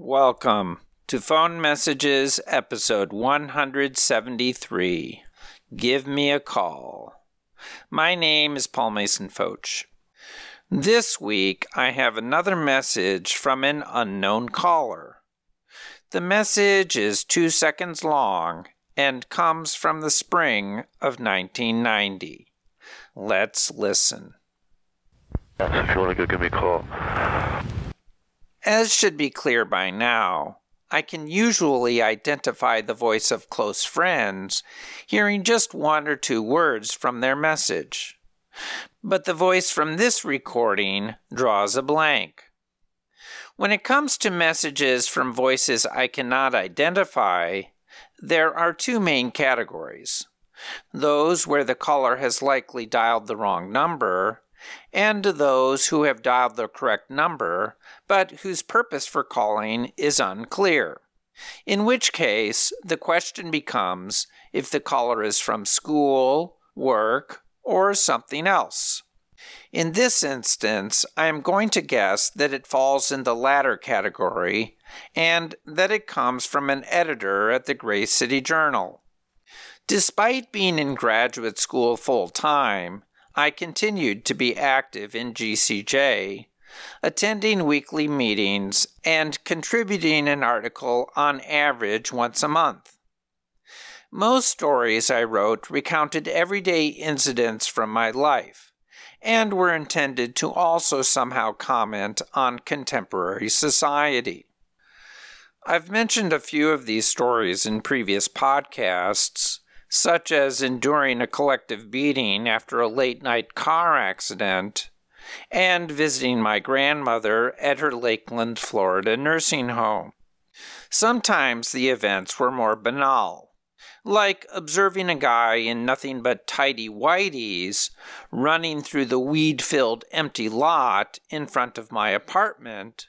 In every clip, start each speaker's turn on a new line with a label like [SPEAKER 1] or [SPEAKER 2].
[SPEAKER 1] Welcome to Phone Messages, episode 173. Give me a call. My name is Paul Mason Fotsch. This week, I have another message from an unknown caller. The message is two seconds long and comes from the spring of 1990. Let's listen.
[SPEAKER 2] If you want to go give me a call.
[SPEAKER 1] As should be clear by now, I can usually identify the voice of close friends hearing just one or two words from their message. But the voice from this recording draws a blank. When it comes to messages from voices I cannot identify, there are two main categories those where the caller has likely dialed the wrong number, and to those who have dialed the correct number but whose purpose for calling is unclear. In which case, the question becomes if the caller is from school, work, or something else. In this instance, I am going to guess that it falls in the latter category and that it comes from an editor at the Gray City Journal. Despite being in graduate school full time, I continued to be active in GCJ, attending weekly meetings, and contributing an article on average once a month. Most stories I wrote recounted everyday incidents from my life and were intended to also somehow comment on contemporary society. I've mentioned a few of these stories in previous podcasts, such as enduring a collective beating after a late night car accident and visiting my grandmother at her Lakeland, Florida nursing home. Sometimes the events were more banal, like observing a guy in nothing but tidy whities running through the weed filled empty lot in front of my apartment,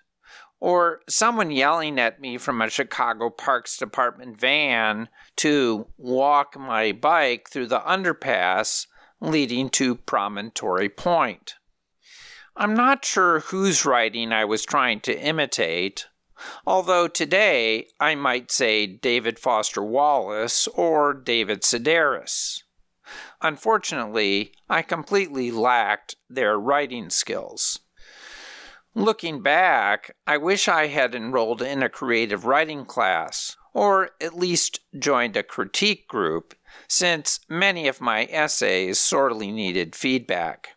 [SPEAKER 1] or someone yelling at me from a Chicago Parks Department van to walk my bike through the underpass leading to Promontory Point. I'm not sure whose writing I was trying to imitate, although today I might say David Foster Wallace or David Sedaris. Unfortunately, I completely lacked their writing skills. Looking back, I wish I had enrolled in a creative writing class, or at least joined a critique group, since many of my essays sorely needed feedback.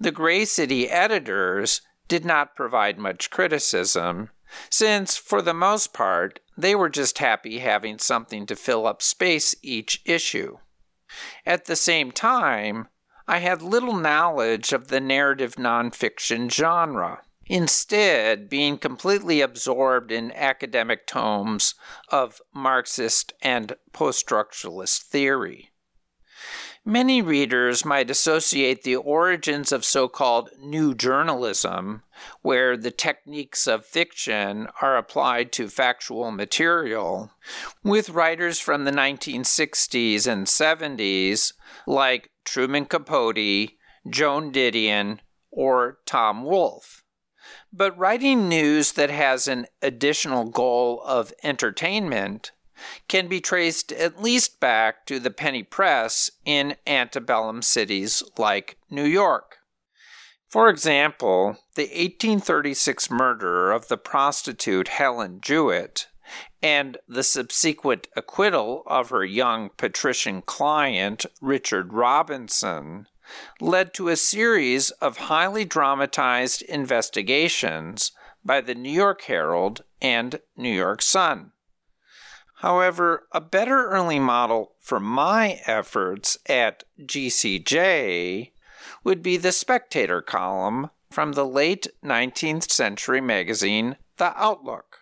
[SPEAKER 1] The Gray City editors did not provide much criticism, since, for the most part, they were just happy having something to fill up space each issue. At the same time, I had little knowledge of the narrative nonfiction genre, instead, being completely absorbed in academic tomes of Marxist and post structuralist theory. Many readers might associate the origins of so called new journalism, where the techniques of fiction are applied to factual material, with writers from the 1960s and 70s like Truman Capote, Joan Didion, or Tom Wolfe. But writing news that has an additional goal of entertainment can be traced at least back to the penny press in antebellum cities like New York. For example, the 1836 murder of the prostitute Helen Jewett and the subsequent acquittal of her young patrician client, Richard Robinson, led to a series of highly dramatized investigations by the New York Herald and New York Sun. However, a better early model for my efforts at GCJ would be the Spectator column from the late 19th century magazine The Outlook,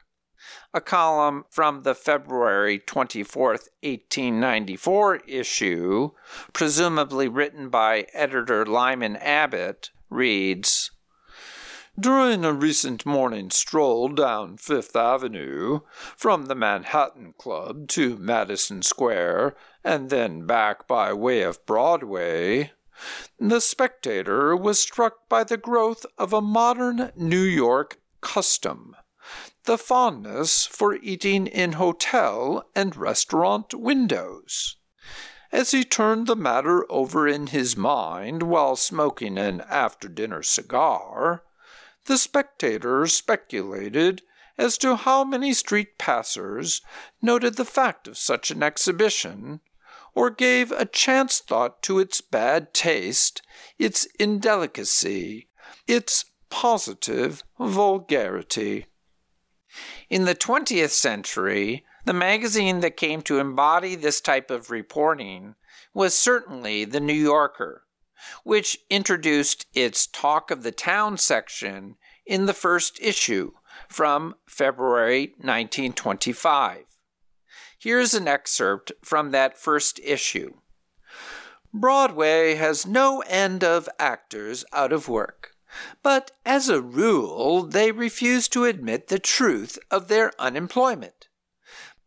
[SPEAKER 1] a column from the February 24, 1894 issue, presumably written by editor Lyman Abbott, reads during a recent morning stroll down Fifth Avenue, from the Manhattan Club to Madison Square, and then back by way of Broadway, the spectator was struck by the growth of a modern New York custom the fondness for eating in hotel and restaurant windows. As he turned the matter over in his mind while smoking an after dinner cigar, the spectator speculated as to how many street passers noted the fact of such an exhibition, or gave a chance thought to its bad taste, its indelicacy, its positive vulgarity. In the 20th century, the magazine that came to embody this type of reporting was certainly The New Yorker, which introduced its Talk of the Town section in the first issue from February 1925. Here's an excerpt from that first issue. Broadway has no end of actors out of work, but as a rule they refuse to admit the truth of their unemployment.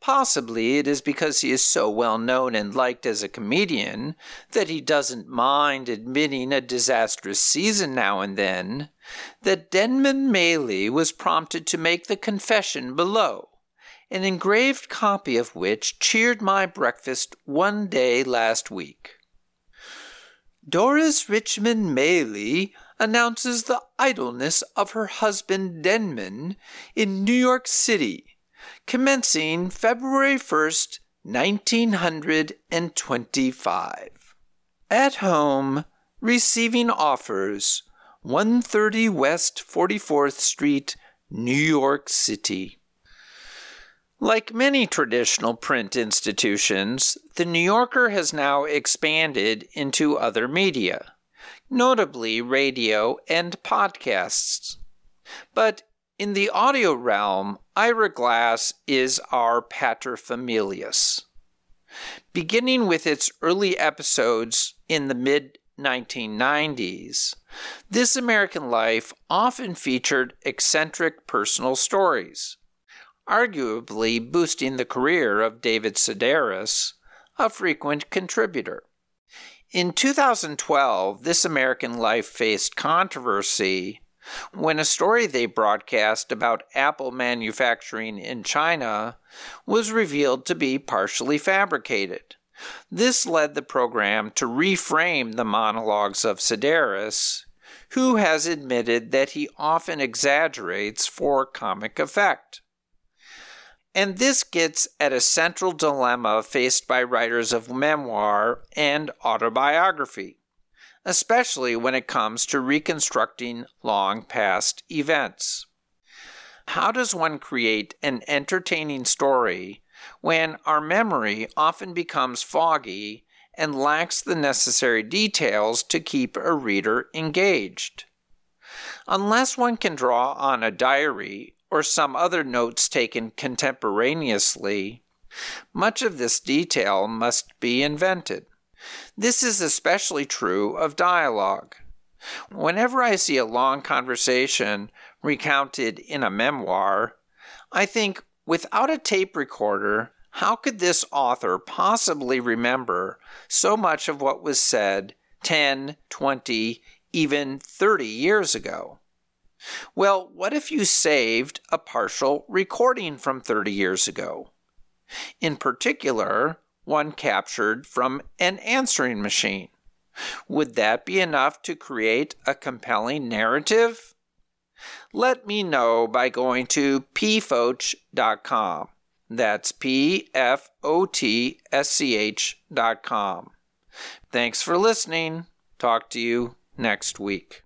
[SPEAKER 1] Possibly it is because he is so well known and liked as a comedian that he doesn't mind admitting a disastrous season now and then that Denman Maley was prompted to make the confession below, an engraved copy of which cheered my breakfast one day last week. Doris Richmond Maley announces the idleness of her husband Denman in New York City commencing February 1st, 1925. At home, receiving offers, 130 West 44th Street, New York City. Like many traditional print institutions, The New Yorker has now expanded into other media, notably radio and podcasts. But in the audio realm, Ira Glass is our paterfamilias. Beginning with its early episodes in the mid 1990s, This American Life often featured eccentric personal stories, arguably boosting the career of David Sedaris, a frequent contributor. In 2012, This American Life faced controversy when a story they broadcast about Apple manufacturing in China was revealed to be partially fabricated. This led the program to reframe the monologues of Sedaris, who has admitted that he often exaggerates for comic effect. And this gets at a central dilemma faced by writers of memoir and autobiography especially when it comes to reconstructing long past events. How does one create an entertaining story when our memory often becomes foggy and lacks the necessary details to keep a reader engaged? Unless one can draw on a diary or some other notes taken contemporaneously, much of this detail must be invented. This is especially true of dialogue. Whenever I see a long conversation recounted in a memoir, I think without a tape recorder, how could this author possibly remember so much of what was said 10, 20, even 30 years ago? Well, what if you saved a partial recording from 30 years ago? In particular, one captured from an answering machine. Would that be enough to create a compelling narrative? Let me know by going to pfotsch.com. That's P F O T S C H.com. Thanks for listening. Talk to you next week.